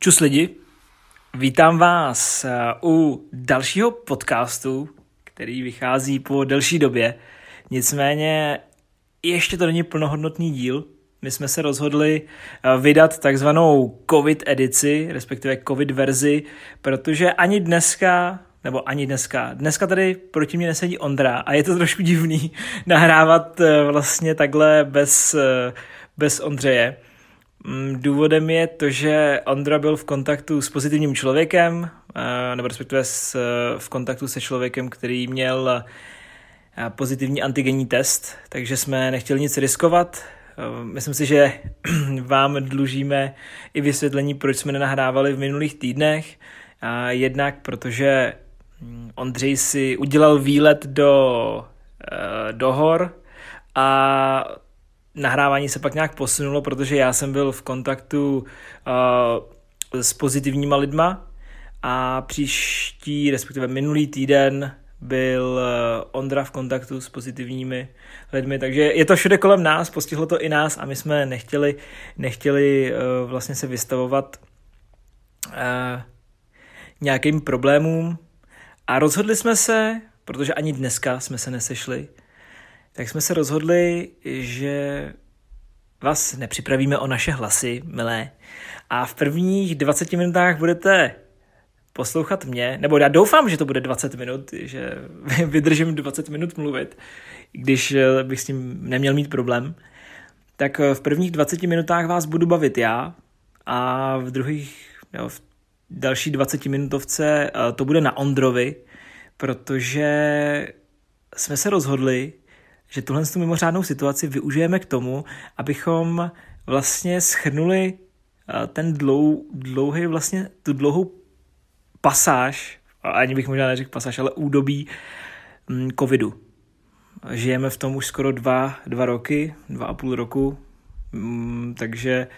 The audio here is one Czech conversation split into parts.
Čus lidi, vítám vás eh, u dalšího podcastu, který vychází po delší době. Nicméně ještě to není plnohodnotný díl. My jsme se rozhodli eh, vydat takzvanou COVID edici, respektive COVID verzi, protože ani dneska nebo ani dneska. Dneska tady proti mě nesedí Ondra a je to trošku divný nahrávat eh, vlastně takhle bez, bez Ondřeje. Mm, důvodem je to, že Ondra byl v kontaktu s pozitivním člověkem, eh, nebo respektive s, eh, v kontaktu se člověkem, který měl eh, pozitivní antigenní test, takže jsme nechtěli nic riskovat. Myslím si, že vám dlužíme i vysvětlení, proč jsme nenahrávali v minulých týdnech. Jednak protože mm, Ondřej si udělal výlet do, do hor a nahrávání se pak nějak posunulo, protože já jsem byl v kontaktu uh, s pozitivníma lidma a příští, respektive minulý týden byl uh, Ondra v kontaktu s pozitivními lidmi, takže je to všude kolem nás, postihlo to i nás a my jsme nechtěli, nechtěli uh, vlastně se vystavovat uh, nějakým problémům. A rozhodli jsme se, protože ani dneska jsme se nesešli, tak jsme se rozhodli, že vás nepřipravíme o naše hlasy, milé. A v prvních 20 minutách budete poslouchat mě, nebo já doufám, že to bude 20 minut, že vydržím 20 minut mluvit, když eh, bych s tím neměl mít problém. Tak eh, v prvních 20 minutách vás budu bavit já a v druhých, jo, v další 20 minutovce eh, to bude na Ondrovi, protože jsme se rozhodli, že tuhle tu mimořádnou situaci využijeme k tomu, abychom vlastně schrnuli eh, ten dlou, dlouhý, vlastně tu dlouhou pasáž, ani bych možná neřekl pasáž, ale údobí mm, covidu. Žijeme v tom už skoro dva, dva roky, dva a půl roku, mm, takže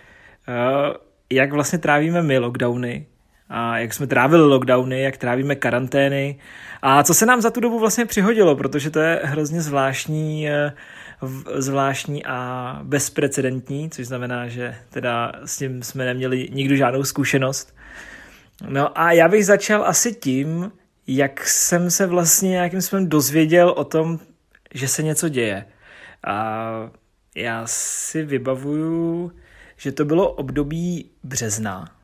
eh, jak vlastně trávíme my lockdowny, a jak jsme trávili lockdowny, jak trávíme karantény a co se nám za tu dobu vlastně přihodilo, protože to je hrozně zvláštní, eh, zvláštní a bezprecedentní, což znamená, že teda s tím jsme neměli nikdo žádnou zkušenost. No a já bych začal asi tím, jak jsem se vlastně nějakým způsobem dozvěděl o tom, že se něco děje. A já si vybavuju, že to bylo období března,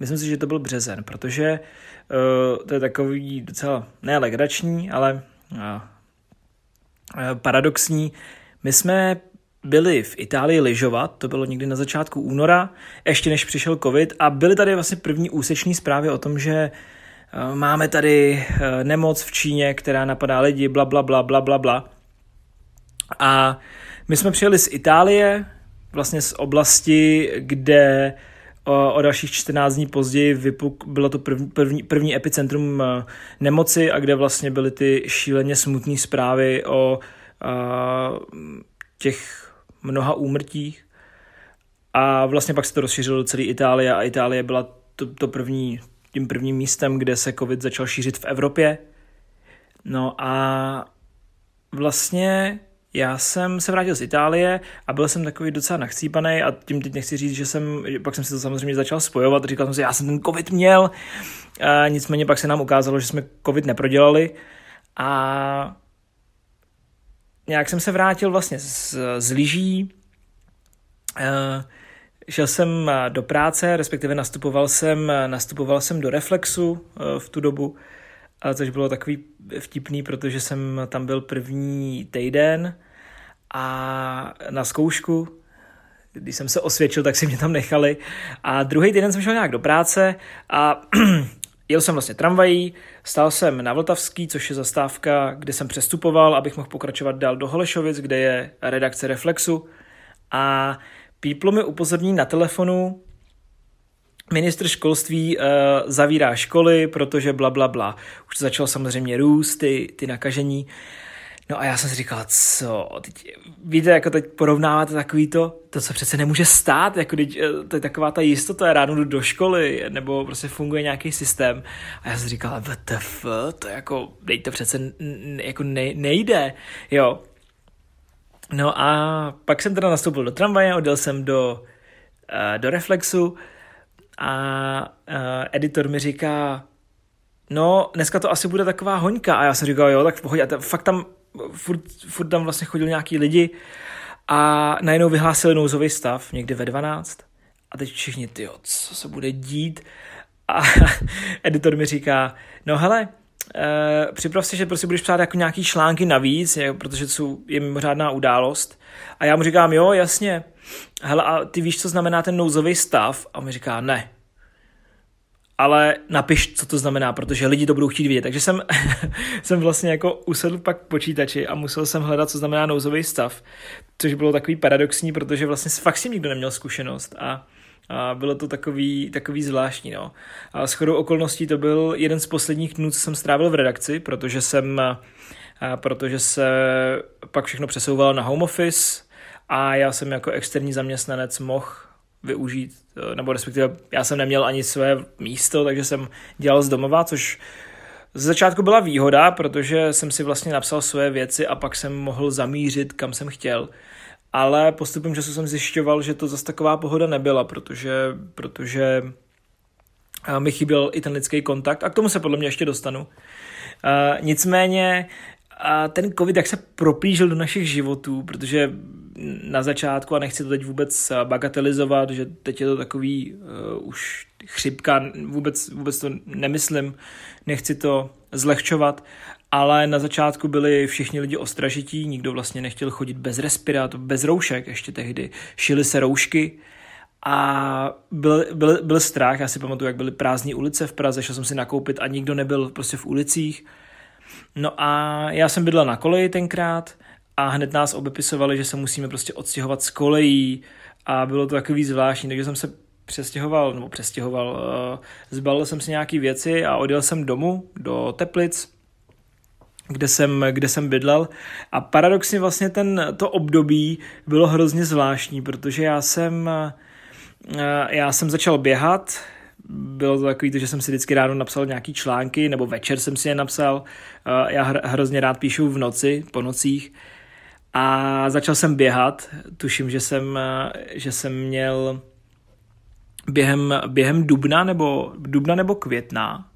Myslím si, že to byl březen, protože uh, to je takový docela ne legrační, ale uh, paradoxní. My jsme byli v Itálii lyžovat, to bylo někdy na začátku února, ještě než přišel covid a byly tady vlastně první úseční zprávy o tom, že máme tady nemoc v Číně, která napadá lidi, bla, bla, bla, bla, bla, bla. A my jsme přijeli z Itálie, vlastně z oblasti, kde o, o dalších 14 dní později vypuk, bylo to první, první, první epicentrum eh, nemoci a kde vlastně byly ty šíleně smutné zprávy o a, těch mnoha úmrtích. A vlastně pak se to rozšířilo do celé Itálie a Itálie byla to, to první, tím prvním místem, kde se covid začal šířit v Evropě. No a vlastně já jsem se vrátil z Itálie a byl jsem takový docela nachcípaný a tím teď nechci říct, že jsem, pak jsem si to samozřejmě začal spojovat, říkal jsem si, já jsem ten covid měl, a nicméně pak se nám ukázalo, že jsme covid neprodělali a nějak jsem se vrátil vlastně z, z lyží, šel jsem do práce, respektive nastupoval jsem, nastupoval jsem do Reflexu v tu dobu, což bylo takový vtipný, protože jsem tam byl první týden a na zkoušku, když jsem se osvědčil, tak si mě tam nechali. A druhý týden jsem šel nějak do práce a jel jsem vlastně tramvají, stál jsem na Vltavský, což je zastávka, kde jsem přestupoval, abych mohl pokračovat dál do Holešovic, kde je redakce Reflexu. A píplo mi upozorní na telefonu, Ministr školství uh, zavírá školy, protože bla, bla, bla. Už to začalo samozřejmě růst, ty, ty nakažení. No a já jsem si říkal, co, teď, víte, jako teď porovnáváte takový to, to, co přece nemůže stát, jako teď, eh, to je taková ta jistota, ráno jdu do školy, nebo prostě funguje nějaký systém. A já jsem si říkal, WTF, to jako, teď to přece jako ne, nejde, jo. No a pak jsem teda nastoupil do tramvaje, odjel jsem do, uh, do Reflexu, a uh, editor mi říká, no dneska to asi bude taková hoňka a já jsem říkal, jo, tak v pohodě, a fakt tam, furt, furt tam vlastně chodili nějaký lidi a najednou vyhlásili nouzový stav někdy ve 12 a teď všichni, ty co se bude dít a editor mi říká, no hele, Uh, připrav si, že prostě budeš psát jako nějaký články navíc, je, protože to je mimořádná událost. A já mu říkám, jo, jasně. Hele, a ty víš, co znamená ten nouzový stav? A on mi říká, ne. Ale napiš, co to znamená, protože lidi to budou chtít vědět. Takže jsem, jsem vlastně jako usedl pak počítači a musel jsem hledat, co znamená nouzový stav. Což bylo takový paradoxní, protože vlastně fakt si nikdo neměl zkušenost. A a bylo to takový, takový zvláštní. No. A s chodou okolností to byl jeden z posledních dnů, co jsem strávil v redakci, protože jsem protože se pak všechno přesouvalo na home office a já jsem jako externí zaměstnanec mohl využít, nebo respektive já jsem neměl ani své místo, takže jsem dělal z domova, což z začátku byla výhoda, protože jsem si vlastně napsal své věci a pak jsem mohl zamířit, kam jsem chtěl ale postupem času jsem zjišťoval, že to zase taková pohoda nebyla, protože, protože eh, mi chyběl i ten lidský kontakt a k tomu se podle mě ještě dostanu. Uh, nicméně a ten covid jak se proplížil do našich životů, protože na začátku, a nechci to teď vůbec bagatelizovat, že teď je to takový uh, už chřipka, vůbec, vůbec to nemyslím, nechci to zlehčovat, ale na začátku byli všichni lidi ostražití, nikdo vlastně nechtěl chodit bez respirátorů, bez roušek ještě tehdy, šily se roušky a byl, byl, byl strach, já si pamatuju, jak byly prázdné ulice v Praze, šel jsem si nakoupit a nikdo nebyl prostě v ulicích. No a já jsem bydlel na koleji tenkrát a hned nás obepisovali, že se musíme prostě odstěhovat z kolejí a bylo to takový zvláštní, takže jsem se přestěhoval, nebo přestěhoval, uh, zbalil jsem si nějaké věci a odjel jsem domů do Teplic, kde jsem, kde jsem bydlel. A paradoxně vlastně ten, to období bylo hrozně zvláštní, protože já jsem, eh, já jsem začal běhat, bylo to takový, že jsem si vždycky ráno napsal nějaký články, nebo večer jsem si je napsal. Eh, já hrozně rád píšu v noci, po nocích. A začal jsem běhat. Tuším, že jsem, že jsem měl během, během dubna nebo, dubna nebo května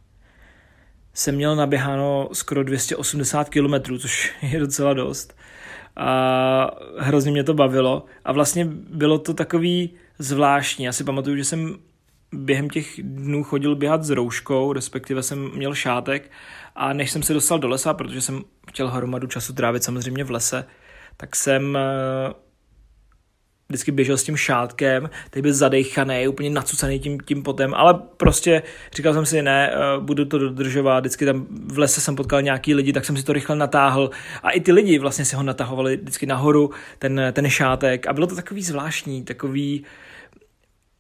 jsem měl naběháno skoro 280 km, což je docela dost. A hrozně mě to bavilo. A vlastně bylo to takový zvláštní. Já si pamatuju, že jsem během těch dnů chodil běhat s rouškou, respektive jsem měl šátek a než jsem se dostal do lesa, protože jsem chtěl hromadu času trávit samozřejmě v lese, tak jsem vždycky běžel s tím šátkem, teď byl zadejchaný, úplně nacucaný tím, tím potem, ale prostě říkal jsem si, ne, eh, budu to dodržovat, vždycky tam v lese jsem potkal nějaký lidi, tak jsem si to rychle natáhl a i ty lidi vlastně si ho natahovali vždycky nahoru, ten, ten šátek a bylo to takový zvláštní, takový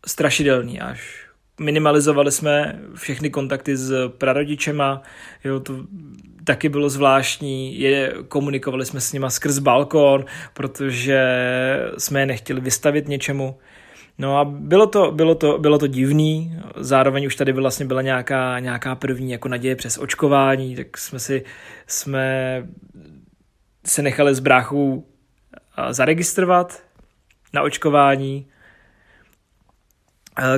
strašidelný až minimalizovali jsme všechny kontakty s prarodičema, jo, to taky bylo zvláštní, je, komunikovali jsme s nima skrz balkon, protože jsme je nechtěli vystavit něčemu. No a bylo to, bylo to, bylo to divný, zároveň už tady vlastně byla nějaká, nějaká první jako naděje přes očkování, tak jsme si, jsme se nechali s bráchou zaregistrovat na očkování.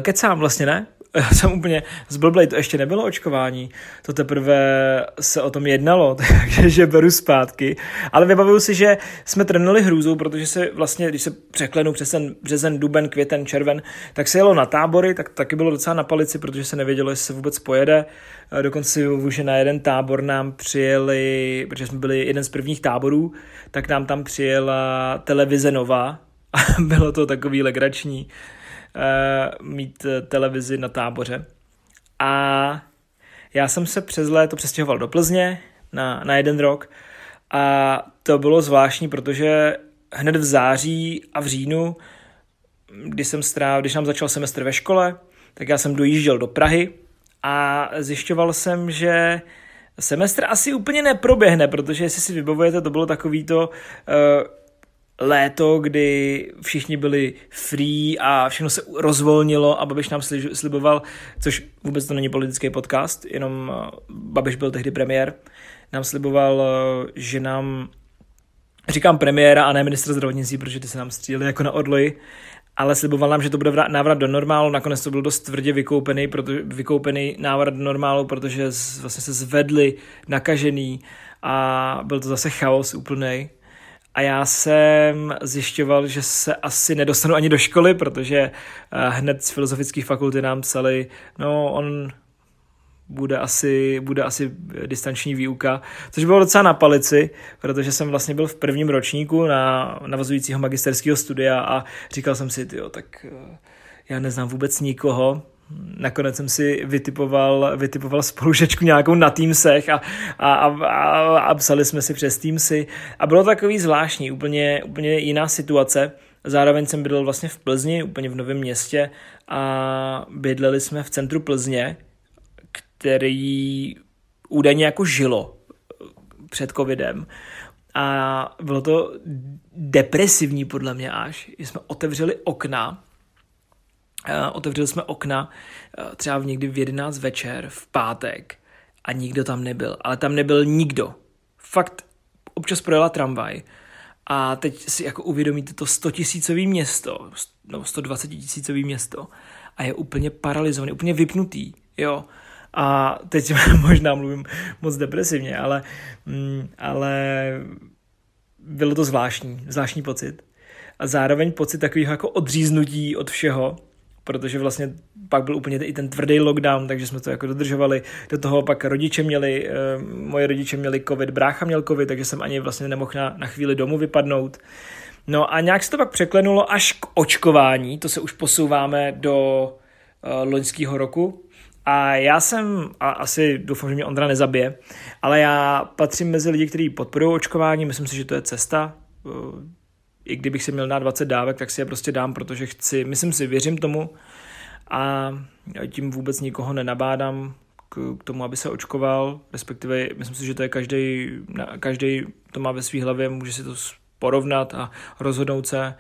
Kecám vlastně, ne? já jsem úplně zblblej, to ještě nebylo očkování, to teprve se o tom jednalo, takže beru zpátky. Ale vybavuju si, že jsme trénovali hrůzou, protože se vlastně, když se překlenu přes ten březen, duben, květen, červen, tak se jelo na tábory, tak taky bylo docela na palici, protože se nevědělo, jestli se vůbec pojede. Dokonce si vybavuju, že na jeden tábor nám přijeli, protože jsme byli jeden z prvních táborů, tak nám tam přijela televize Nova a bylo to takový legrační Eh, mít eh, televizi na táboře. A já jsem se přes léto přestěhoval do Plzně na, na jeden rok a to bylo zvláštní, protože hned v září a v říjnu, kdy jsem stráv, když nám začal semestr ve škole, tak já jsem dojížděl do Prahy a zjišťoval jsem, že semestr asi úplně neproběhne, protože jestli si vybavujete, to bylo takový to, uh, léto, kdy všichni byli free a všechno se rozvolnilo a Babiš nám sliboval, což vůbec to není politický podcast, jenom eh, Babiš byl tehdy premiér, nám sliboval, eh, že nám, říkám premiéra a ne ministr zdravotnictví, protože ty se nám stříleli jako na odloji, ale sliboval nám, že to bude návrat do normálu, nakonec to byl dost tvrdě vykoupený, proto, vykoupený návrat do normálu, protože z, vlastně se zvedli nakažený a byl to zase chaos úplný. A já jsem zjišťoval, že se asi nedostanu ani do školy, protože eh, hned z filozofických fakulty nám psali, no on bude asi, bude asi distanční výuka, což bylo docela na palici, protože jsem vlastně byl v prvním ročníku na navazujícího magisterského studia a říkal jsem si, jo, tak eh, já neznám vůbec nikoho, nakonec jsem si vytipoval, vytipoval spolužečku nějakou na Teamsech a, a, a, a psali jsme si přes Teamsy a bylo takový zvláštní, úplně, úplně jiná situace. Zároveň jsem bydlel vlastně v Plzni, úplně v Novém městě a bydleli jsme v centru Plzně, který údajně jako žilo před covidem. A bylo to depresivní podle mě až. Jsme otevřeli okna, otevřeli jsme okna třeba v někdy v 11 večer, v pátek a nikdo tam nebyl. Ale tam nebyl nikdo. Fakt občas projela tramvaj a teď si jako uvědomíte to 100 tisícový město, no 120 tisícový město a je úplně paralizovaný, úplně vypnutý, jo. A teď možná mluvím moc depresivně, ale, mm, ale bylo to zvláštní, zvláštní pocit. A zároveň pocit takového jako odříznutí od všeho, protože vlastně pak byl úplně i ten tvrdý lockdown, takže jsme to jako dodržovali. Do toho pak rodiče měli, eh, moje rodiče měli covid, brácha měl covid, takže jsem ani vlastně nemohl na, na chvíli domů vypadnout. No a nějak se to pak překlenulo až k očkování, to se už posouváme do uh, loňského roku, a já jsem, a asi doufám, že mě Ondra nezabije, ale já patřím mezi lidi, kteří podporují očkování, myslím si, že to je cesta. I kdybych si měl dát 20 dávek, tak si je prostě dám, protože chci, myslím si, věřím tomu a tím vůbec nikoho nenabádám k, k tomu, aby se očkoval, respektive myslím si, že to je každý, každý to má ve své hlavě, může si to porovnat a rozhodnout se.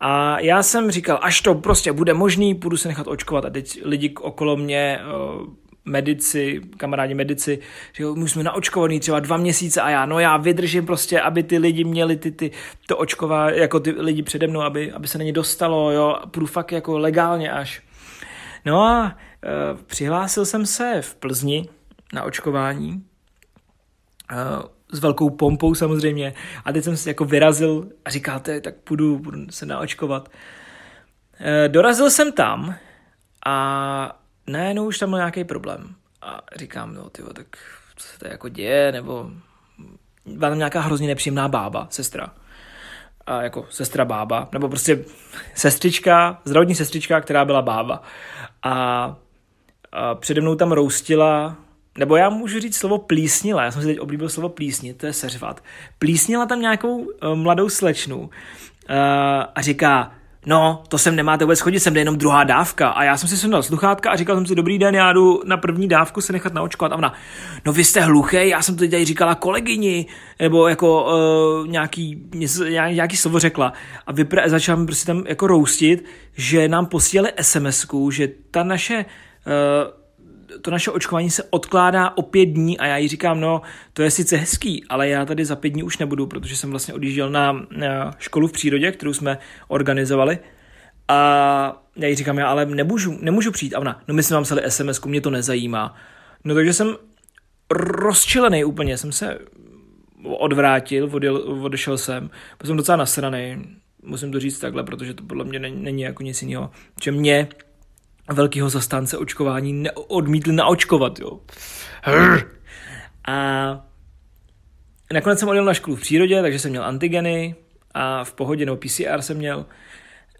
A já jsem říkal, až to prostě bude možný, půjdu se nechat očkovat. A teď lidi okolo mě, eh, medici, kamarádi medici, že my jsme naočkovaný třeba dva měsíce a já, no já vydržím prostě, aby ty lidi měli ty, ty to očková, jako ty lidi přede mnou, aby, aby se na ně dostalo, jo, půjdu fakt jako legálně až. No a e, přihlásil jsem se v Plzni na očkování. E, s velkou pompou samozřejmě. A teď jsem si jako vyrazil a říkal, tak půjdu, půjdu se naočkovat. E, dorazil jsem tam a najednou už tam byl nějaký problém. A říkám, no tyvo, tak co se to jako děje, nebo byla tam nějaká hrozně nepříjemná bába, sestra. A jako sestra bába, nebo prostě sestřička, zdravotní sestřička, která byla bába. A, a přede mnou tam roustila nebo já můžu říct slovo plísnila, já jsem si teď oblíbil slovo plísnit, to je seřvat. Plísnila tam nějakou uh, mladou slečnu uh, a říká, no, to sem nemáte vůbec chodit, sem jde jenom druhá dávka. A já jsem si sundal sluchátka a říkal jsem si, dobrý den, já jdu na první dávku se nechat naočkovat. A ona, no vy jste hluchý, já jsem to tady říkala kolegyni, nebo jako uh, nějaký, něco, nějaký slovo řekla. A vypra- začala mi prostě tam jako roustit, že nám posílali sms že ta naše uh, to naše očkování se odkládá o pět dní a já jí říkám, no to je sice hezký, ale já tady za pět dní už nebudu, protože jsem vlastně odjížděl na, na školu v přírodě, kterou jsme organizovali. A já jí říkám, já ale nemůžu, nemůžu přijít. A ona, no my jsme vám psali sms mě to nezajímá. No takže jsem rozčilený úplně, jsem se odvrátil, odjel, odešel jsem, byl jsem docela nasraný, musím to říct takhle, protože to podle mě není, není jako nic jiného, že mě velkého zastánce očkování neodmítli naočkovat, jo. A nakonec jsem odjel na školu v přírodě, takže jsem měl antigeny a v pohodě, nebo PCR jsem měl.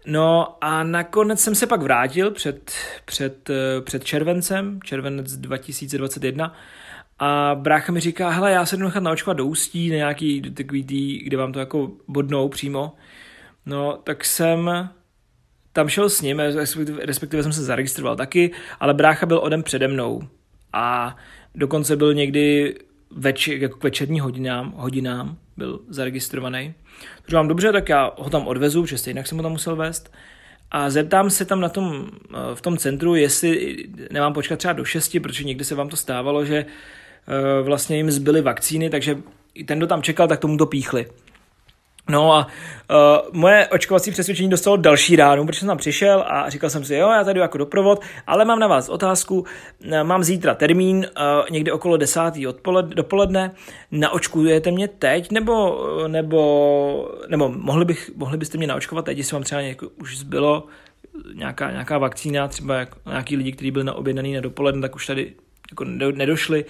No a nakonec jsem se pak vrátil před, před, eh, před červencem, červenec 2021, a brácha mi říká, hele, já se jdu nechat naočkovat do ústí, na nějaký takový tý, kde vám to jako bodnou přímo. No, tak jsem tam šel s ním, respektive, jsem se zaregistroval taky, ale brácha byl odem přede mnou a dokonce byl někdy več, jako k večerní hodinám, hodinám byl zaregistrovaný. Takže mám dobře, tak já ho tam odvezu, protože stejně jsem ho tam musel vést. A zeptám se tam na tom, eh, v tom centru, jestli nemám počkat třeba do 6, protože někdy se vám to stávalo, že eh, vlastně jim zbyly vakcíny, takže ten, kdo tam čekal, tak tomu to píchli. No a uh, moje očkovací přesvědčení dostalo další ránu, protože jsem tam přišel a říkal jsem si, jo, já tady jako doprovod, ale mám na vás otázku, mám zítra termín uh, někdy okolo desátý odpoled, dopoledne, naočkujete mě teď, nebo, nebo, nebo mohli, bych, mohli byste mě naočkovat teď, jestli vám třeba nějak, už zbylo nějaká, nějaká vakcína, třeba jak, nějaký lidi, kteří byli naobjednaný na dopoledne, tak už tady jako nedošli.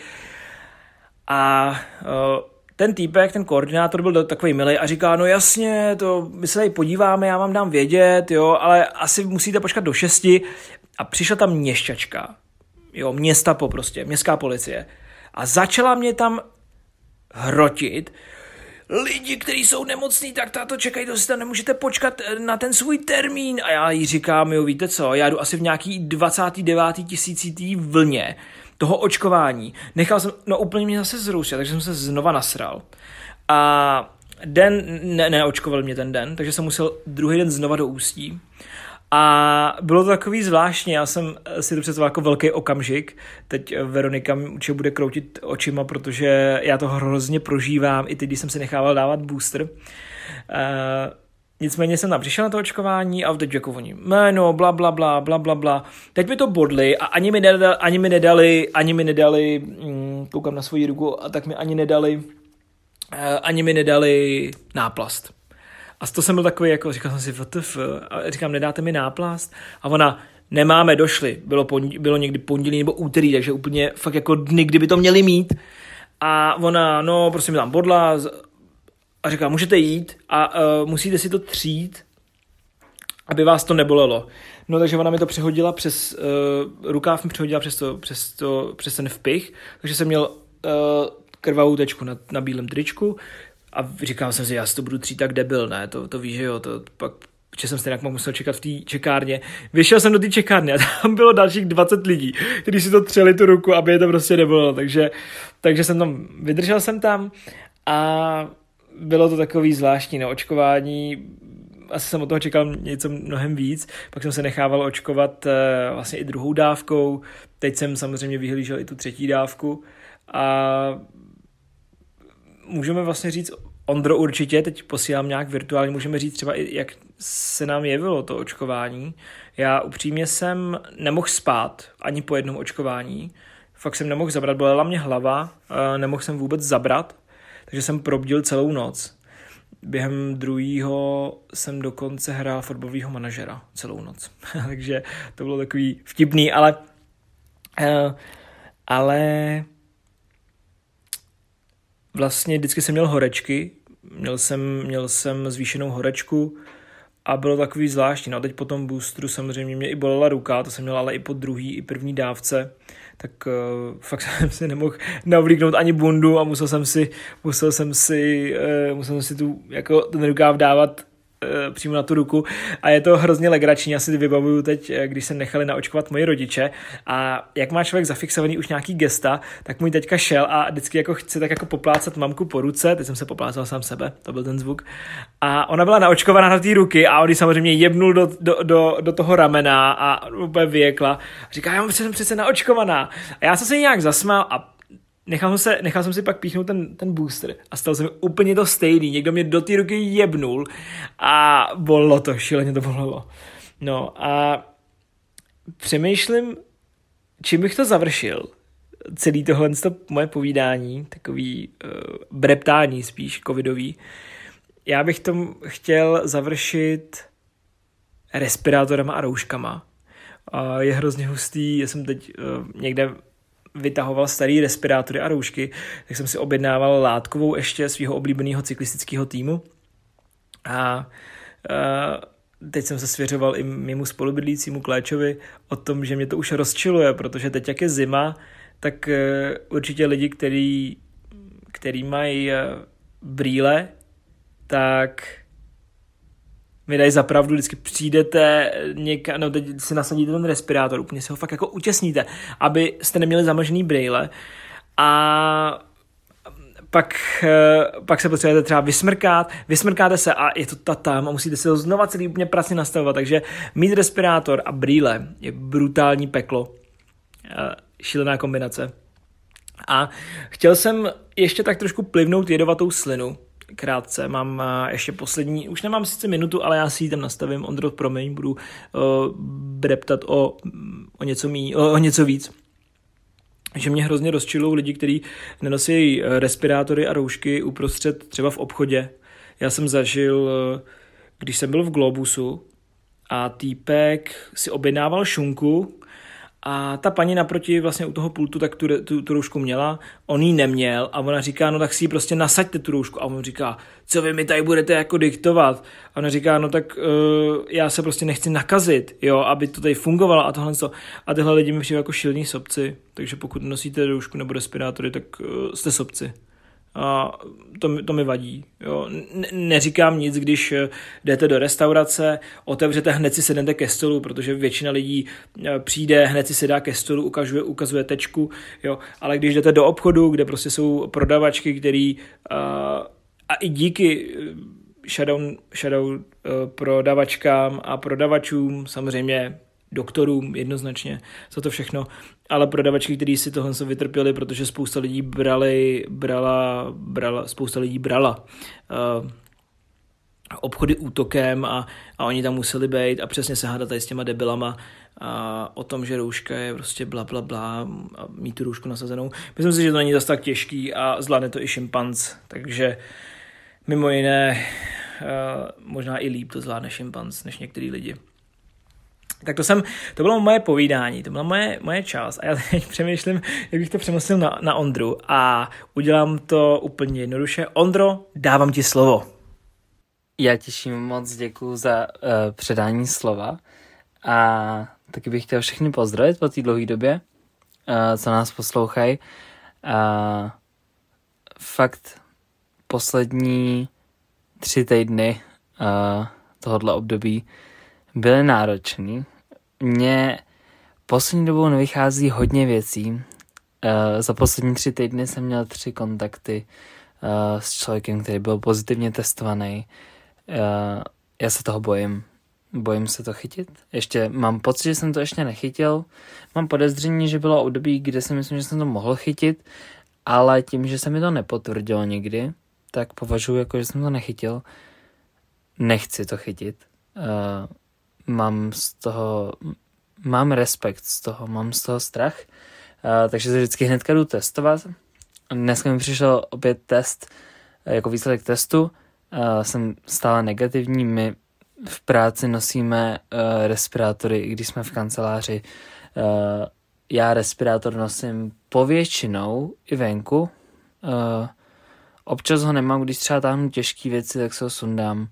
A uh, ten týpek, ten koordinátor byl takový milý a říká, no jasně, to my se tady podíváme, já vám dám vědět, jo, ale asi musíte počkat do šesti. A přišla tam měšťačka, jo, města po prostě, městská policie. A začala mě tam hrotit, lidi, kteří jsou nemocní, tak tato čekají, to si tam nemůžete počkat na ten svůj termín. A já jí říkám, jo, víte co, já jdu asi v nějaký 29. tisícitý vlně toho očkování. Nechal jsem, no úplně mě zase zrušil, takže jsem se znova nasral. A den, ne, neočkoval mě ten den, takže jsem musel druhý den znova do ústí. A bylo to takový zvláštní, já jsem si to představil jako velký okamžik. Teď Veronika mi určitě bude kroutit očima, protože já to hrozně prožívám, i teď, když jsem si nechával dávat booster. Uh, Nicméně jsem tam přišel na to očkování a teď jako oni jméno, bla, bla, bla, bla, bla, bla. Teď mi to bodli a ani mi nedali, ani mi nedali, ani mi nedali, mm, koukám na svoji ruku, a tak mi ani nedali, uh, ani mi nedali náplast. A to jsem byl takový, jako říkal jsem si, WTF, a říkám, nedáte mi náplast? A ona, nemáme, došli, bylo, pondí, bylo někdy pondělí nebo úterý, takže úplně fakt jako dny, kdyby to měli mít. A ona, no, prostě mi tam bodla, a říká, můžete jít a uh, musíte si to třít, aby vás to nebolelo. No takže ona mi to přehodila přes, uh, rukáv mi přehodila přes, to, přes, to, přes ten vpich, takže jsem měl uh, krvavou tečku na, na bílém tričku a říkal jsem si, já si to budu třít tak debil, ne, to, to víš, že jo, to pak že jsem stejně musel čekat v té čekárně. Vyšel jsem do té čekárny a tam bylo dalších 20 lidí, kteří si to třeli tu ruku, aby je to prostě nebylo. Takže, takže jsem tam, vydržel jsem tam a bylo to takový zvláštní na no. Asi jsem od toho čekal něco mnohem víc, pak jsem se nechával očkovat eh, vlastně i druhou dávkou, teď jsem samozřejmě vyhlížel i tu třetí dávku a můžeme vlastně říct, Ondro určitě, teď posílám nějak virtuálně, můžeme říct třeba i, jak se nám jevilo to očkování. Já upřímně jsem nemohl spát ani po jednom očkování, fakt jsem nemohl zabrat, bolela mě hlava, eh, nemohl jsem vůbec zabrat, takže jsem probdil celou noc. Během druhého jsem dokonce hrál fotbalového manažera celou noc. takže to bylo takový vtipný, ale uh, ale vlastně vždycky jsem měl horečky, měl jsem, měl jsem zvýšenou horečku a bylo takový zvláštní. No teď po tom boostru samozřejmě mě i bolela ruka, to jsem měl ale i po druhý, i první dávce tak uh, fakt jsem si nemohl navlíknout ani bundu a musel jsem si, musel jsem si, uh, musel jsem si tu, jako ten rukáv dávat přímo na tu ruku a je to hrozně legrační, já si vybavuju teď, eh, když se nechali naočkovat moji rodiče a jak má člověk zafixovaný už nějaký gesta, tak můj teďka šel a vždycky jako chce tak jako poplácat mamku po ruce, teď jsem se poplácal sám sebe, to byl ten zvuk, a ona byla naočkovaná na té ruky a on samozřejmě jebnul do, do, do, do toho ramena a úplně vyjekla. A říká, já jsem přece naočkovaná. A já jsem se nějak zasmál a nechal, jsem se, nechal jsem si pak píchnout ten, ten booster a stal se mi úplně to stejný. Někdo mě do té ruky jebnul a bolelo to, šíleně to bolelo. No a přemýšlím, čím bych to završil. Celý tohle to moje povídání, takový uh, breptání spíš covidový. Já bych to chtěl završit respirátorama a rouškama. Uh, je hrozně hustý, já jsem teď uh, někde vytahoval starý respirátory a roušky, tak jsem si objednával látkovou ještě svého oblíbeného cyklistického týmu. A uh, teď jsem se svěřoval i mému spolubydlícímu Kléčovi o tom, že mě to už rozčiluje, protože teď, jak je zima, tak uh, určitě lidi, který, který mají uh, brýle, tak mi dají zapravdu, vždycky přijdete někam, no teď si nasadíte ten respirátor, úplně se ho fakt jako utěsníte, aby jste neměli zamlžený brýle. A pak, eh, pak se potřebujete třeba vysmrkat, vysmrkáte se a je to ta tam a musíte se ho znova celý úplně prasně nastavovat, takže mít respirátor a brýle je brutální peklo, eh, šílená kombinace. A chtěl jsem ještě tak trošku plivnout jedovatou slinu krátce, mám uh, ještě poslední, už nemám sice minutu, ale já si ji tam nastavím, Ondro, promiň, budu uh, breptat o, o, něco mý, o, o něco víc že mě hrozně rozčilou lidi, kteří nenosí respirátory a roušky uprostřed třeba v obchodě. Já jsem zažil, když jsem byl v Globusu a týpek si objednával šunku a ta paní naproti vlastně u toho pultu tak tu, tu, tu roušku měla, on ji neměl a ona říká, no tak si ji prostě nasaďte tu roušku a on říká, co vy mi tady budete jako diktovat a ona říká, no tak uh, já se prostě nechci nakazit, jo, aby to tady fungovalo a tohle co. A tyhle lidi mi přijde jako šilní sobci, takže pokud nosíte roušku nebo respirátory, tak uh, jste sobci. A to, to mi vadí. Jo. Ne, neříkám nic, když eh, jdete do restaurace, otevřete, hned si sednete ke stolu, protože většina lidí eh, přijde, hned si sedá ke stolu, ukazuje, ukazuje tečku, jo. ale když jdete do obchodu, kde prostě jsou prodavačky, který a, eh, a i díky shadow, shadow prodavačkám a prodavačům samozřejmě doktorům jednoznačně za to všechno, ale prodavačky, kteří si tohle vytrpěli, protože spousta lidí brali, brala, brala, spousta lidí brala uh, obchody útokem a, a oni tam museli být a přesně se hádat tady s těma debilama a o tom, že rouška je prostě bla, bla, bla a mít tu roušku nasazenou. Myslím si, že to není zase tak těžký a zvládne to i šimpanz, takže mimo jiné uh, možná i líp to zvládne šimpanz než některý lidi. Tak to jsem, to bylo moje povídání, to byla moje, moje část a já teď přemýšlím, jak bych to přenosil na, na Ondru a udělám to úplně jednoduše. Ondro, dávám ti slovo. Já těším moc, děkuji za uh, předání slova a taky bych chtěl všechny pozdravit po té dlouhé době, uh, co nás poslouchají. Uh, fakt poslední tři týdny uh, tohohle období byly náročný. Mně poslední dobou nevychází hodně věcí. Uh, za poslední tři týdny jsem měl tři kontakty uh, s člověkem, který byl pozitivně testovaný. Uh, já se toho bojím. Bojím se to chytit. Ještě mám pocit, že jsem to ještě nechytil. Mám podezření, že bylo období, kde si myslím, že jsem to mohl chytit, ale tím, že se mi to nepotvrdilo nikdy, tak považuji jako, že jsem to nechytil. Nechci to chytit. Uh, mám z toho, mám respekt z toho, mám z toho strach, uh, takže se vždycky hnedka jdu testovat. Dneska mi přišel opět test, uh, jako výsledek testu, uh, jsem stále negativní, my v práci nosíme uh, respirátory, i když jsme v kanceláři. Uh, já respirátor nosím povětšinou i venku. Uh, občas ho nemám, když třeba táhnu těžké věci, tak se ho sundám.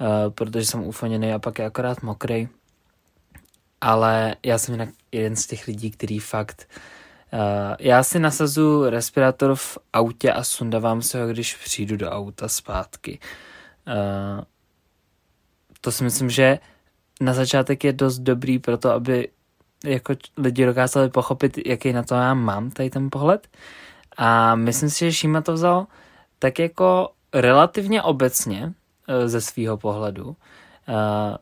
Eh, protože jsem ufoněný a pak je akorát mokrý. Ale já jsem jinak jeden z těch lidí, který fakt... Uh, já si nasazu respirátor v autě a sundávám se ho, když přijdu do auta zpátky. Uh, to si myslím, že na začátek je dost dobrý pro to, aby jako lidi dokázali pochopit, jaký na to já mám, tady ten pohled. A myslím si, že Šíma to vzal tak jako relativně obecně, ze svého pohledu. Eh,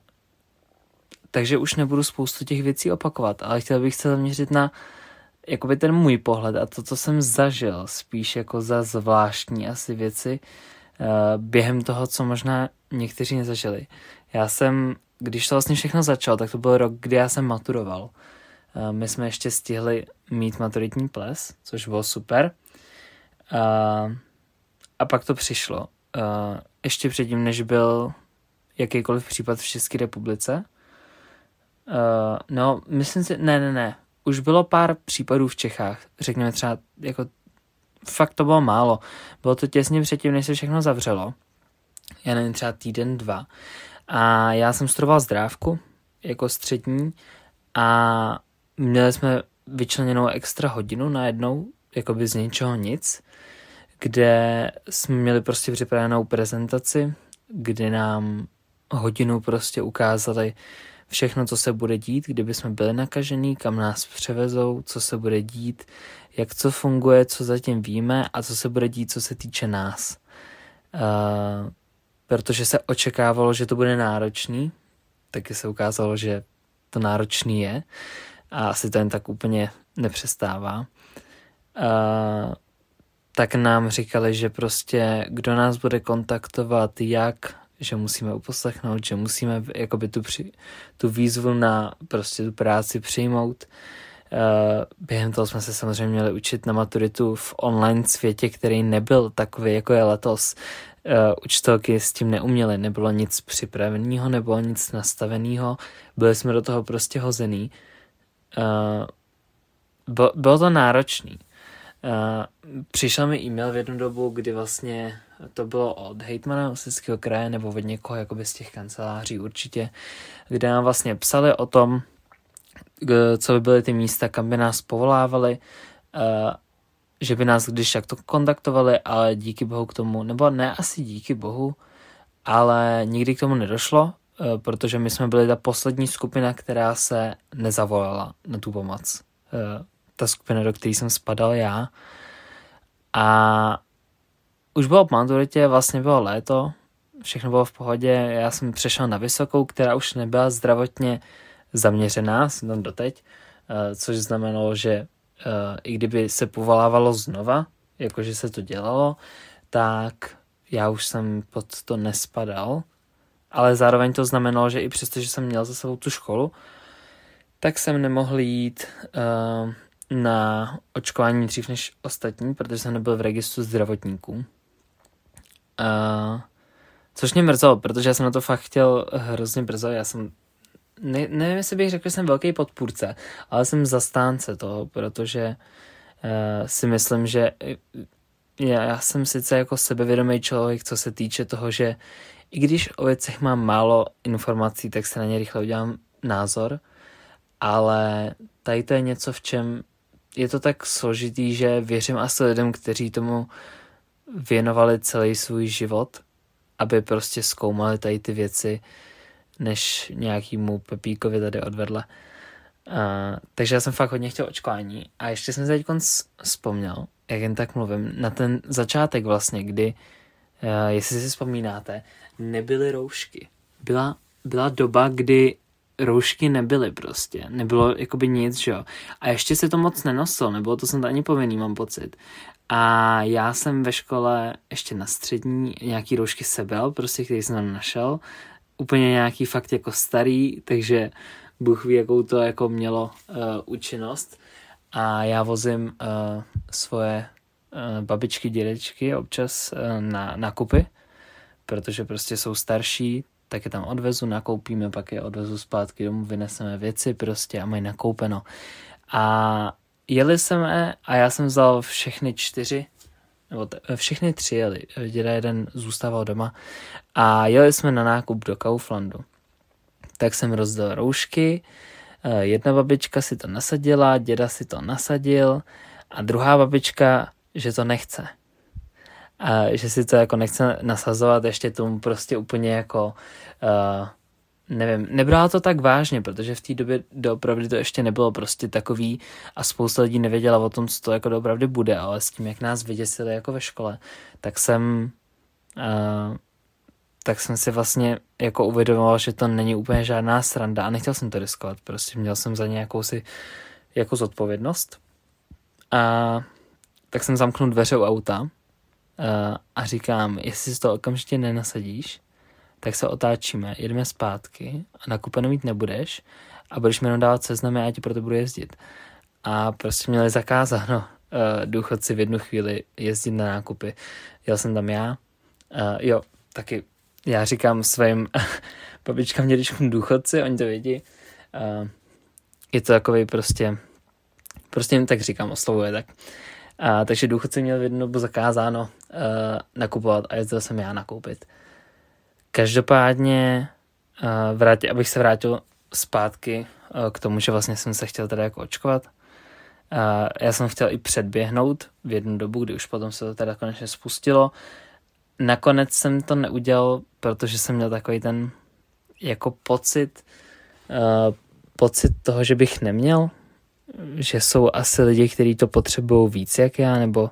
takže už nebudu spoustu těch věcí opakovat, ale chtěl bych se zaměřit na jakoby ten můj pohled a to, co jsem zažil, spíš jako za zvláštní asi věci eh, během toho, co možná někteří nezažili. Já jsem, když to vlastně všechno začalo, tak to byl rok, kdy já jsem maturoval. My jsme ještě stihli mít maturitní ples, což bylo super. A pak to přišlo uh, ještě předtím, než byl jakýkoliv případ v České republice. Uh, no, myslím si, ne, ne, ne, už bylo pár případů v Čechách, řekněme třeba, jako fakt to bylo málo. Bylo to těsně předtím, než se všechno zavřelo. Já nevím, třeba týden, dva. A já jsem studoval zdrávku jako střední a měli jsme vyčleněnou extra hodinu najednou, jako by z něčeho nic kde jsme měli prostě připravenou prezentaci, kdy nám hodinu prostě ukázali všechno, co se bude dít, kdyby jsme byli nakažený, kam nás převezou, co se bude dít, jak co funguje, co zatím víme a co se bude dít, co se týče nás. Uh, protože se očekávalo, že to bude náročný, taky se ukázalo, že to náročný je a asi to jen tak úplně nepřestává. Uh, tak nám říkali, že prostě kdo nás bude kontaktovat, jak, že musíme uposlechnout, že musíme jakoby tu, při, tu výzvu na prostě tu práci přijmout. Uh, během toho jsme se samozřejmě měli učit na maturitu v online světě, který nebyl takový, jako je letos. Uh, učitelky s tím neuměly, nebylo nic připraveného, nebylo nic nastaveného, byli jsme do toho prostě hozený. Uh, bylo to náročný. Uh, přišel mi e-mail v jednu dobu, kdy vlastně to bylo od hejtmana Ústeckého kraje nebo od někoho jakoby z těch kanceláří určitě, kde nám vlastně psali o tom, co by byly ty místa, kam by nás povolávali, uh, že by nás když tak to kontaktovali, ale díky bohu k tomu, nebo ne asi díky bohu, ale nikdy k tomu nedošlo, protože my jsme byli ta poslední skupina, která se nezavolala na tu pomoc. Ta skupina, do které jsem spadal já. A už bylo po maturitě, vlastně bylo léto, všechno bylo v pohodě, já jsem přešel na vysokou, která už nebyla zdravotně zaměřená, jsem tam doteď, eh, což znamenalo, že eh, i kdyby se povolávalo znova, jakože se to dělalo, tak já už jsem pod to nespadal, ale zároveň to znamenalo, že i přesto, že jsem měl za sebou tu školu, tak jsem nemohl jít uh, na očkování dřív než ostatní, protože jsem nebyl v registru zdravotníků. Uh, což mě mrzelo, protože já jsem na to fakt chtěl hrozně brzo. Já jsem, ne, nevím, jestli bych řekl, že jsem velký podpůrce, ale jsem zastánce toho, protože uh, si myslím, že já, já jsem sice jako sebevědomý člověk, co se týče toho, že i když o věcech mám málo informací, tak se na ně rychle udělám názor, ale tady to je něco, v čem je to tak složitý, že věřím asi lidem, kteří tomu věnovali celý svůj život, aby prostě zkoumali tady ty věci, než nějakýmu Pepíkovi tady odvedle. Uh, takže já jsem fakt hodně chtěl očkování. A ještě jsem se teď vzpomněl, jak jen tak mluvím, na ten začátek vlastně, kdy, uh, jestli si vzpomínáte, nebyly roušky. Byla, byla doba, kdy roušky nebyly prostě, nebylo jakoby nic, že jo. A ještě se to moc nenosil, nebylo to snad ani povinný, mám pocit. A já jsem ve škole ještě na střední nějaký roušky sebel, prostě, který jsem našel, úplně nějaký fakt jako starý, takže Bůh ví, jakou to jako mělo uh, účinnost. A já vozím uh, svoje uh, babičky, dědečky občas uh, na nakupy, protože prostě jsou starší, tak je tam odvezu, nakoupíme, pak je odvezu zpátky domů, vyneseme věci prostě a mají nakoupeno. A jeli jsme a já jsem vzal všechny čtyři, nebo t- všechny tři jeli, děda jeden zůstával doma a jeli jsme na nákup do Kauflandu. Tak jsem rozdal roušky, eh, jedna babička si to nasadila, děda si to nasadil a druhá babička, že to nechce a že si to jako nechce nasazovat ještě tomu prostě úplně jako uh, nevím, nebrala to tak vážně, protože v té době doopravdy to ještě nebylo prostě takový a spousta lidí nevěděla o tom, co to jako doopravdy bude, ale s tím, jak nás vyděsili jako ve škole, tak jsem uh, tak jsem si vlastně jako uvědomoval, že to není úplně žádná sranda a nechtěl jsem to riskovat, prostě měl jsem za nějakou si jako zodpovědnost. A tak jsem zamknul dveře u auta a říkám, jestli si to okamžitě nenasadíš, tak se otáčíme, jedeme zpátky a nakupeno mít nebudeš a budeš mi jenom dávat seznamy a já ti proto budu jezdit. A prostě měli zakázáno uh, důchodci v jednu chvíli jezdit na nákupy. Jel jsem tam já, uh, jo, taky já říkám svým babičkám, dědečkům důchodci, oni to vědí. Uh, je to takový prostě, prostě jim tak říkám, oslovuje tak. A, takže důchodci měl v jednu dobu zakázáno uh, nakupovat a jezdil jsem já nakoupit. Každopádně, uh, vrátě, abych se vrátil zpátky uh, k tomu, že vlastně jsem se chtěl teda jako očkovat. Uh, já jsem chtěl i předběhnout v jednu dobu, kdy už potom se to teda konečně spustilo. Nakonec jsem to neudělal, protože jsem měl takový ten jako pocit, uh, pocit toho, že bych neměl, že jsou asi lidi, kteří to potřebují víc jak já, nebo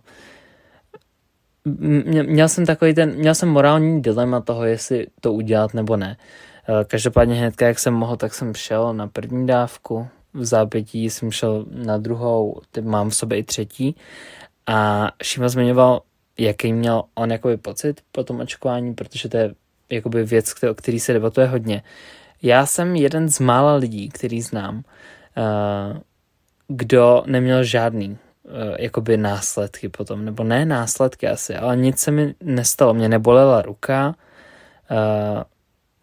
měl jsem takový ten, měl jsem morální dilema toho, jestli to udělat nebo ne. Eh, každopádně hnedka, jak jsem mohl, tak jsem šel na první dávku, v zápětí jsem šel na druhou, teď mám v sobě i třetí A Šima zmiňoval, jaký měl on jakoby pocit po tom očkování, protože to je jakoby věc, o který se debatuje hodně. Já jsem jeden z mála lidí, který znám, uh, kdo neměl žádný uh, jakoby následky potom, nebo ne následky asi, ale nic se mi nestalo. Mě nebolela ruka, uh,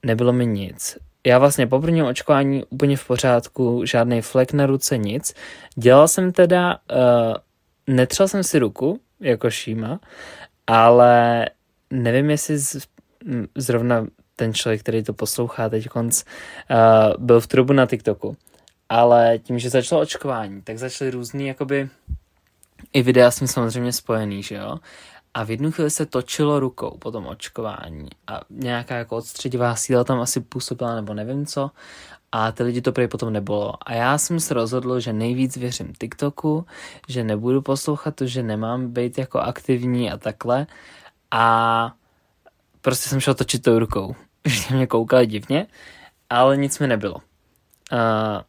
nebylo mi nic. Já vlastně po prvním očkování úplně v pořádku, žádný flek na ruce, nic. Dělal jsem teda, uh, netřel jsem si ruku, jako šíma, ale nevím, jestli zrovna ten člověk, který to poslouchá teď konc, byl v trubu na TikToku. Ale tím, že začalo očkování, tak začaly různý, jakoby, i videa s tím samozřejmě spojený, že jo? A v jednu chvíli se točilo rukou po tom očkování a nějaká jako odstředivá síla tam asi působila nebo nevím co a ty lidi to prý potom nebylo. A já jsem se rozhodl, že nejvíc věřím TikToku, že nebudu poslouchat to, že nemám být jako aktivní a takhle a prostě jsem šel točit tou rukou. Vždy mě koukali divně, ale nic mi nebylo. Uh,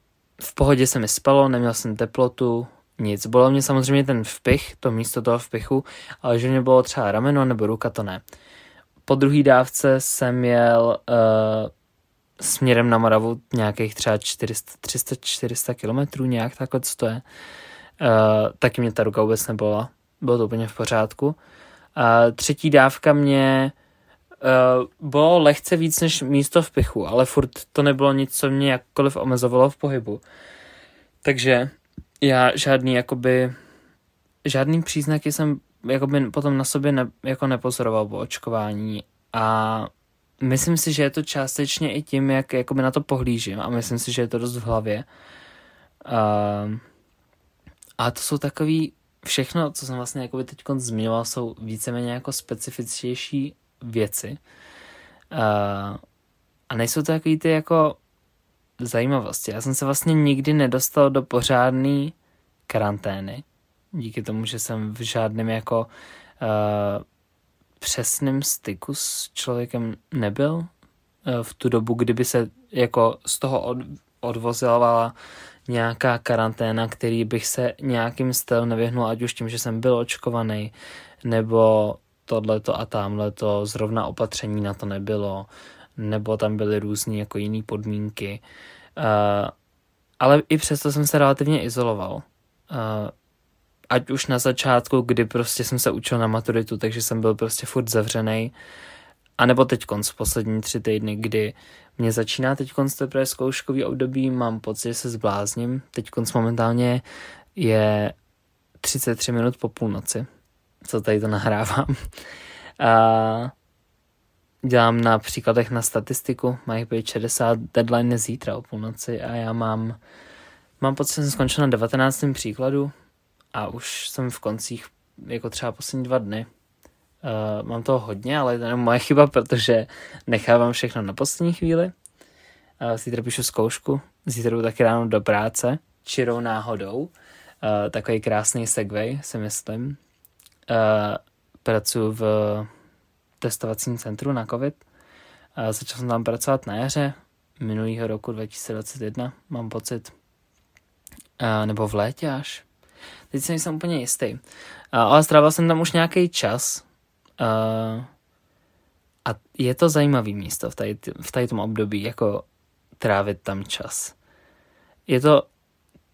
v pohodě se mi spalo, neměl jsem teplotu, nic. Bylo mě samozřejmě ten vpich, to místo toho vpichu, ale že mě bylo třeba rameno nebo ruka, to ne. Po druhý dávce jsem jel uh, směrem na Moravu nějakých třeba 300-400 kilometrů, nějak takhle, co to je. Uh, taky mě ta ruka vůbec nebyla, bylo to úplně v pořádku. Uh, třetí dávka mě uh, bylo lehce víc než místo v pichu, ale furt to nebylo nic, co mě jakkoliv omezovalo v pohybu. Takže já žádný jakoby, žádný příznaky jsem jakoby potom na sobě ne, jako nepozoroval po očkování a myslím si, že je to částečně i tím, jak jakoby na to pohlížím a myslím si, že je to dost v hlavě. Uh, a to jsou takový, všechno, co jsem vlastně jakoby teď zmiňoval, jsou víceméně jako specifičtější věci. Uh, a nejsou to takový ty jako zajímavosti. Já jsem se vlastně nikdy nedostal do pořádné karantény. Díky tomu, že jsem v žádném jako uh, přesném styku s člověkem nebyl uh, v tu dobu, kdyby se jako z toho od, odvozovala nějaká karanténa, který bych se nějakým stylem nevyhnul, ať už tím, že jsem byl očkovaný, nebo tohleto a tamhleto, zrovna opatření na to nebylo, nebo tam byly různé jako jiné podmínky. Uh, ale i přesto jsem se relativně izoloval. Uh, ať už na začátku, kdy prostě jsem se učil na maturitu, takže jsem byl prostě furt zavřený. A nebo teď konc, poslední tři týdny, kdy mě začíná teď konc teprve zkouškový období, mám pocit, že se zblázním. Teď konc momentálně je 33 minut po půlnoci, co tady to nahrávám. A dělám na příkladech na statistiku, mají být 60, deadline je zítra o půlnoci a já mám, mám pocit, že jsem skončil na 19. příkladu a už jsem v koncích jako třeba poslední dva dny. Uh, mám toho hodně, ale to je moje chyba, protože nechávám všechno na poslední chvíli. Uh, zítra píšu zkoušku, zítra jdu taky ráno do práce, čirou náhodou. Uh, takový krásný segway, si myslím. Uh, pracuji v testovacím centru na COVID. A začal jsem tam pracovat na jaře minulého roku 2021, mám pocit. A, nebo v létě až. Teď si nejsem úplně jistý. A, ale strávil jsem tam už nějaký čas. A, a je to zajímavý místo v tady, v tady tom období, jako trávit tam čas. Je to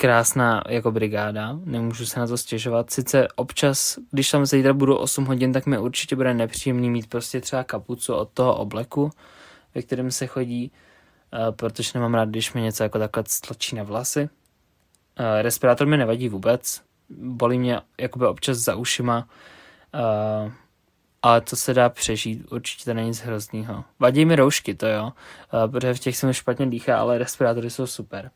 krásná jako brigáda, nemůžu se na to stěžovat. Sice občas, když tam zítra budu 8 hodin, tak mi určitě bude nepříjemný mít prostě třeba kapucu od toho obleku, ve kterém se chodí, uh, protože nemám rád, když mi něco jako takhle stlačí na vlasy. Uh, respirátor mi nevadí vůbec, bolí mě jakoby občas za ušima, uh, ale to se dá přežít, určitě to není nic hroznýho. Vadí mi roušky, to jo, protože v těch se mi špatně dýchá, ale respirátory jsou super.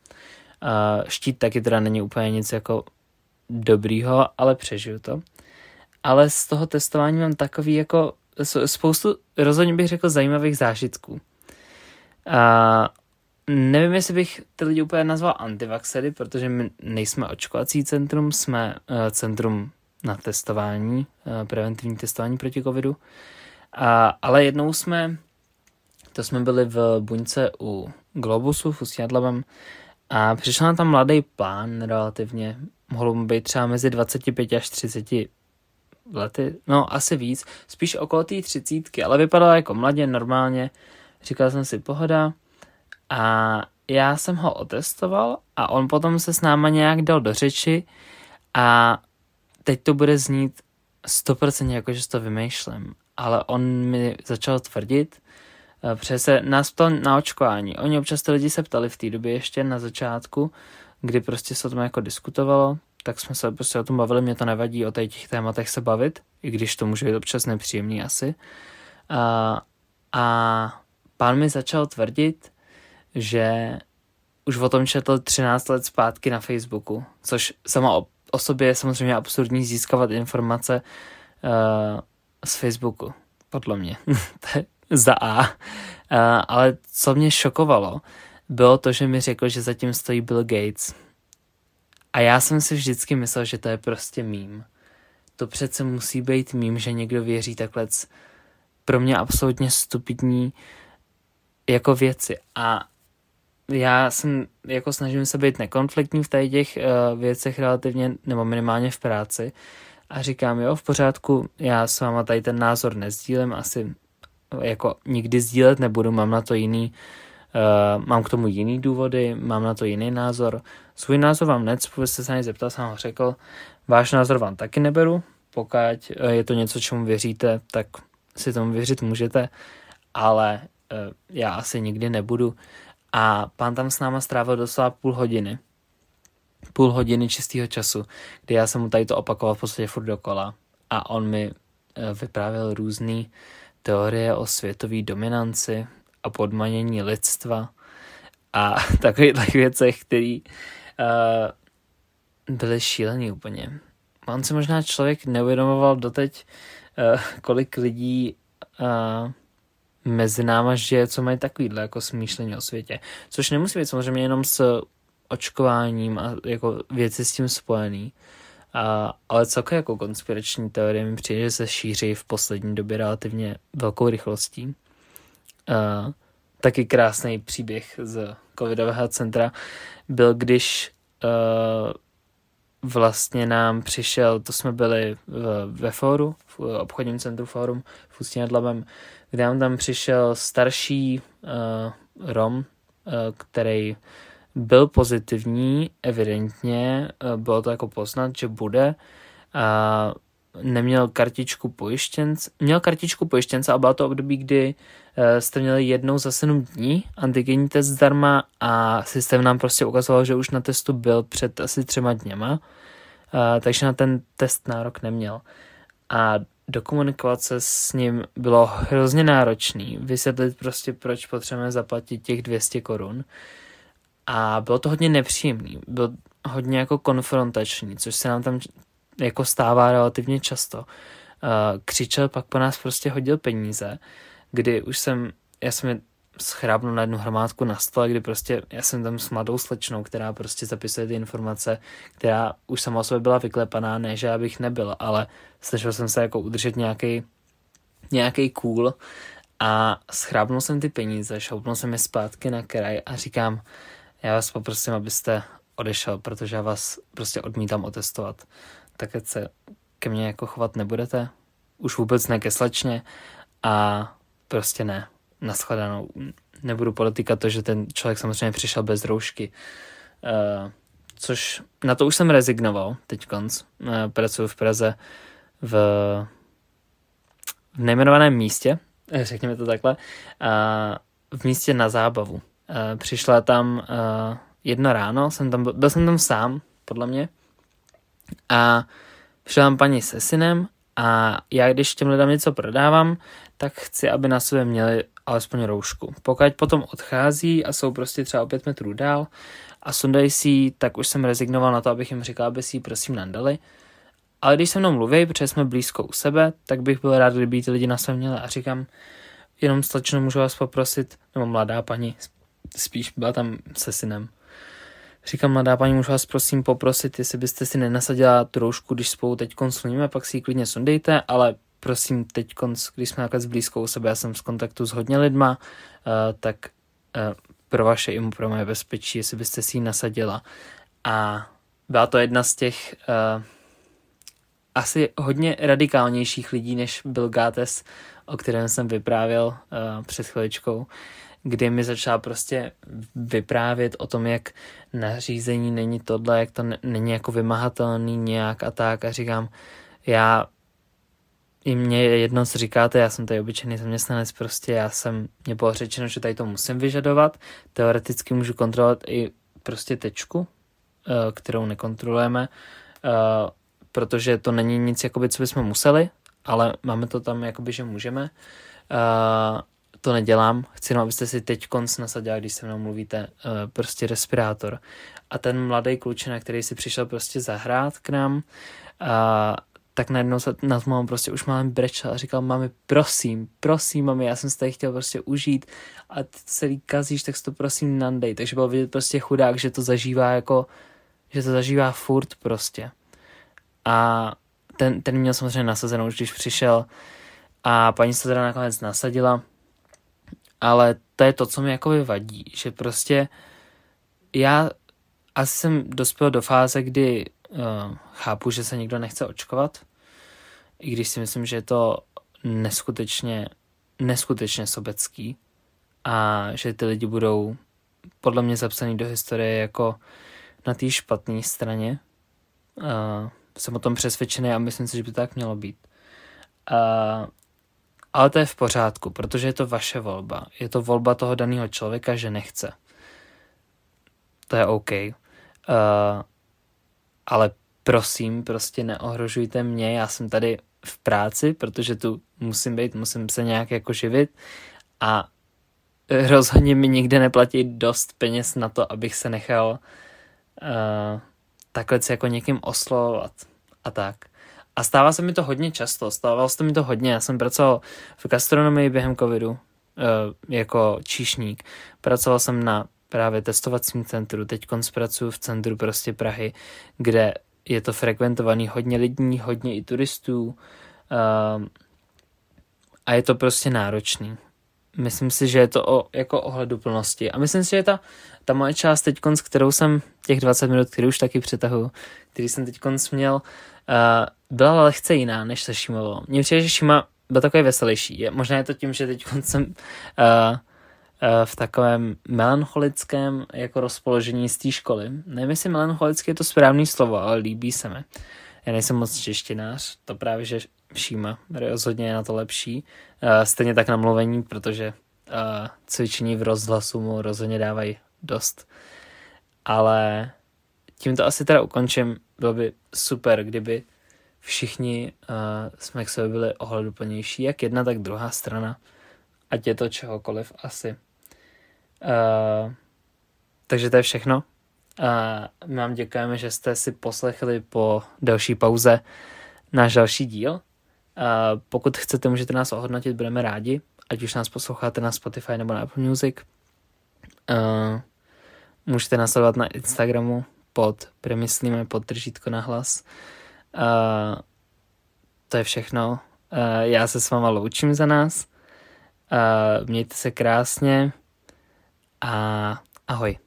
Štít taky teda není úplně nic jako dobrýho, ale přežiju to. Ale z toho testování mám takový jako spoustu, rozhodně bych řekl, zajímavých zážitků. A nevím, jestli bych ty lidi úplně nazval antivaxery, protože my nejsme očkovací centrum, jsme uh, centrum na testování, uh, preventivní testování proti covidu. A, ale jednou jsme, to jsme byli v buňce u Globusu, v Ústí a přišel nám tam mladý plán relativně, mohlo mu být třeba mezi 25 až 30 lety, no asi víc, spíš okolo té třicítky, ale vypadala jako mladě, normálně. Říkal jsem si pohoda. A já jsem ho otestoval a on potom se s náma nějak dal do řeči a teď to bude znít 100% jako, že to vymýšlím, ale on mi začal tvrdit, eh, se nás ptal na očkování. Oni občas ty lidi se ptali v té době ještě na začátku, kdy prostě se o tom jako diskutovalo, tak jsme se prostě o tom bavili, mě to nevadí o těch tématech se bavit, i když to může být občas nepříjemný asi. A, a pán mi začal tvrdit, že už o tom četl 13 let zpátky na Facebooku, což sama o, o sobě je samozřejmě absurdní získávat informace uh, z Facebooku, podle mě. to je za A. Uh, ale co mě šokovalo, bylo to, že mi řekl, že zatím stojí Bill Gates. A já jsem si vždycky myslel, že to je prostě mím. To přece musí být mím, že někdo věří takhle pro mě absolutně stupidní jako věci. A já jsem, jako snažím se být nekonfliktní v tady těch uh, věcech relativně, nebo minimálně v práci. A říkám, jo, v pořádku, já s váma tady ten názor nezdílím, asi jako nikdy sdílet nebudu, mám na to jiný, uh, mám k tomu jiný důvody, mám na to jiný názor. Svůj názor vám necpu, jste se na zeptal, jsem ho řekl, váš názor vám taky neberu, pokud uh, je to něco, čemu věříte, tak si tomu věřit můžete, ale uh, já asi nikdy nebudu a pán tam s náma strávil doslova půl hodiny. Půl hodiny čistého času, kdy já jsem mu tady to opakoval v podstatě furt dokola. A on mi eh, vyprávěl různé teorie o světové dominanci a podmanění lidstva a takových věcech, které uh, byly šílený úplně. On si možná člověk neuvědomoval doteď, uh, kolik lidí uh, mezi náma žije, co mají takovýhle jako smýšlení o světě. Což nemusí být samozřejmě jenom s očkováním a jako věci s tím spojený. A, ale celkově jako konspirační teorie mi přijde, že se šíří v poslední době relativně velkou rychlostí. A, taky krásný příběh z covidového centra byl, když uh, vlastně nám přišel, to jsme byli v, ve fóru, v obchodním centru Fórum v Ústí nad Labem, kde nám tam přišel starší uh, Rom, který byl pozitivní, evidentně, uh, bylo to jako poznat, že bude, a neměl kartičku pojištěnce, měl kartičku pojištěnce a bylo to období, kdy uh, jste měli jednou za 7 dní antigenní test zdarma a systém nám prostě ukazoval, že už na testu byl před asi třema dněma, uh, takže na ten test nárok neměl. A dokomunikovat se s ním bylo hrozně náročný, vysvětlit prostě, proč potřebujeme zaplatit těch 200 korun. A bylo to hodně nepříjemný, bylo hodně jako konfrontační, což se nám tam jako stává relativně často. Uh, křičel, pak po nás prostě hodil peníze, kdy už jsem, já jsem schrábnu na jednu hromádku na stole, kdy prostě já jsem tam s mladou slečnou, která prostě zapisuje ty informace, která už sama o sobě byla vyklepaná, ne, že abych nebyl, ale snažil jsem se jako udržet nějaký nějaký cool a schrábnul jsem ty peníze, šoupnul jsem je zpátky na kraj a říkám, já vás poprosím, abyste odešel, protože já vás prostě odmítám otestovat. Tak se ke mně jako chovat nebudete, už vůbec ne ke slečně a prostě ne naschledanou. Nebudu politikat to, že ten člověk samozřejmě přišel bez roušky. Uh, což na to už jsem rezignoval teď konc. Uh, pracuji v Praze v, v nejmenovaném místě, eh, řekněme to takhle, uh, v místě na zábavu. Uh, přišla tam uh, jedno ráno, jsem tam, byl jsem tam sám, podle mě, a přišla tam paní se synem a já, když těm lidem něco prodávám, tak chci, aby na sobě měli alespoň roušku. Pokud potom odchází a jsou prostě třeba o pět metrů dál a sundají si tak už jsem rezignoval na to, abych jim říkal, aby si ji prosím nandali. Ale když se mnou mluví, protože jsme blízko u sebe, tak bych byl rád, kdyby ty lidi na sebe měli a říkám, jenom slečno můžu vás poprosit, nebo mladá paní, spíš byla tam se synem. Říkám, mladá paní, můžu vás prosím poprosit, jestli byste si nenasadila tu roušku, když spolu teď konsulujeme, pak si ji klidně sundejte, ale prosím, teď, když jsme takhle blízko u sebe, já jsem v kontaktu s hodně lidma, uh, tak uh, pro vaše i pro moje bezpečí, jestli byste si ji nasadila. A byla to jedna z těch uh, asi hodně radikálnějších lidí, než Bill Gates, o kterém jsem vyprávěl před chviličkou, kdy mi začala prostě vyprávět o tom, jak nařízení není tohle, jak to není jako vymahatelný nějak a tak a říkám, já i mě jedno, co říkáte, já jsem tady obyčejný zaměstnanec, prostě já jsem, mě bylo řečeno, že tady to musím vyžadovat, teoreticky můžu kontrolovat i prostě tečku, eh, kterou nekontrolujeme, eh, protože to není nic, jakoby, co bychom museli, ale máme to tam, jakoby, že můžeme. Eh, to nedělám, chci jenom, abyste si teď konc nasadili, když se mnou mluvíte, prostě respirátor. A ten mladý klučina, který si přišel prostě zahrát k nám, tak najednou se nad mnou prostě už málem brečel a říkal, mami, prosím, prosím, mami, já jsem se tady chtěl prostě užít a ty celý kazíš, tak si to prosím nandej. Takže byl vidět prostě chudák, že to zažívá jako, že to zažívá furt prostě. A ten, ten měl samozřejmě nasazenou, už když přišel a paní se teda nakonec nasadila, ale to je to, co mi jako vadí, že prostě já asi jsem dospěl do fáze, kdy uh, chápu, že se nikdo nechce očkovat, i když si myslím, že je to neskutečně, neskutečně sobecký a že ty lidi budou podle mě zapsaný do historie jako na té špatné straně. Uh, jsem o tom přesvědčený a myslím si, že by to tak mělo být. Uh, ale to je v pořádku, protože je to vaše volba. Je to volba toho daného člověka, že nechce. To je OK. Uh, ale prosím, prostě neohrožujte mě, já jsem tady v práci, protože tu musím být, musím se nějak jako živit a rozhodně mi nikde neplatí dost peněz na to, abych se nechal uh, takhle se jako někým oslovovat a tak. A stává se mi to hodně často, stávalo se mi to hodně, já jsem pracoval v gastronomii během covidu uh, jako číšník, pracoval jsem na právě testovacím centru, teď pracuji v centru prostě Prahy, kde je to frekventovaný hodně lidí, hodně i turistů uh, a je to prostě náročný. Myslím si, že je to o, jako ohleduplnosti. A myslím si, že ta, ta moje část teď, kterou jsem, těch 20 minut, který už taky přetahu, který jsem teď měl, uh, byla lehce jiná než se Šimovou. Mně přijde, že Šima byl takový veselější. Je, možná je to tím, že teď jsem uh, Eh, v takovém melancholickém jako rozpoložení z té školy. Nevím, jestli melancholický je to správný slovo, ale líbí se mi. Já nejsem moc češtinář, to právě, že všíma, rozhodně je na to lepší. Eh, stejně tak na mluvení, protože eh, cvičení v rozhlasu mu rozhodně dávají dost. Ale tím to asi teda ukončím. Bylo by super, kdyby všichni uh, jsme k sobě byli ohleduplnější, jak jedna, tak druhá strana. Ať je to čehokoliv asi. Uh, takže to je všechno. Uh, my vám děkujeme, že jste si poslechli po delší pauze náš další díl. Pokud chcete, můžete nás ohodnotit, budeme rádi, ať už nás posloucháte na Spotify nebo na Apple Music. Můžete nás sledovat na Instagramu pod Premyslíme pod držítko na hlas. To je všechno. Já se s váma loučím za nás. Mějte se krásně a ahoj.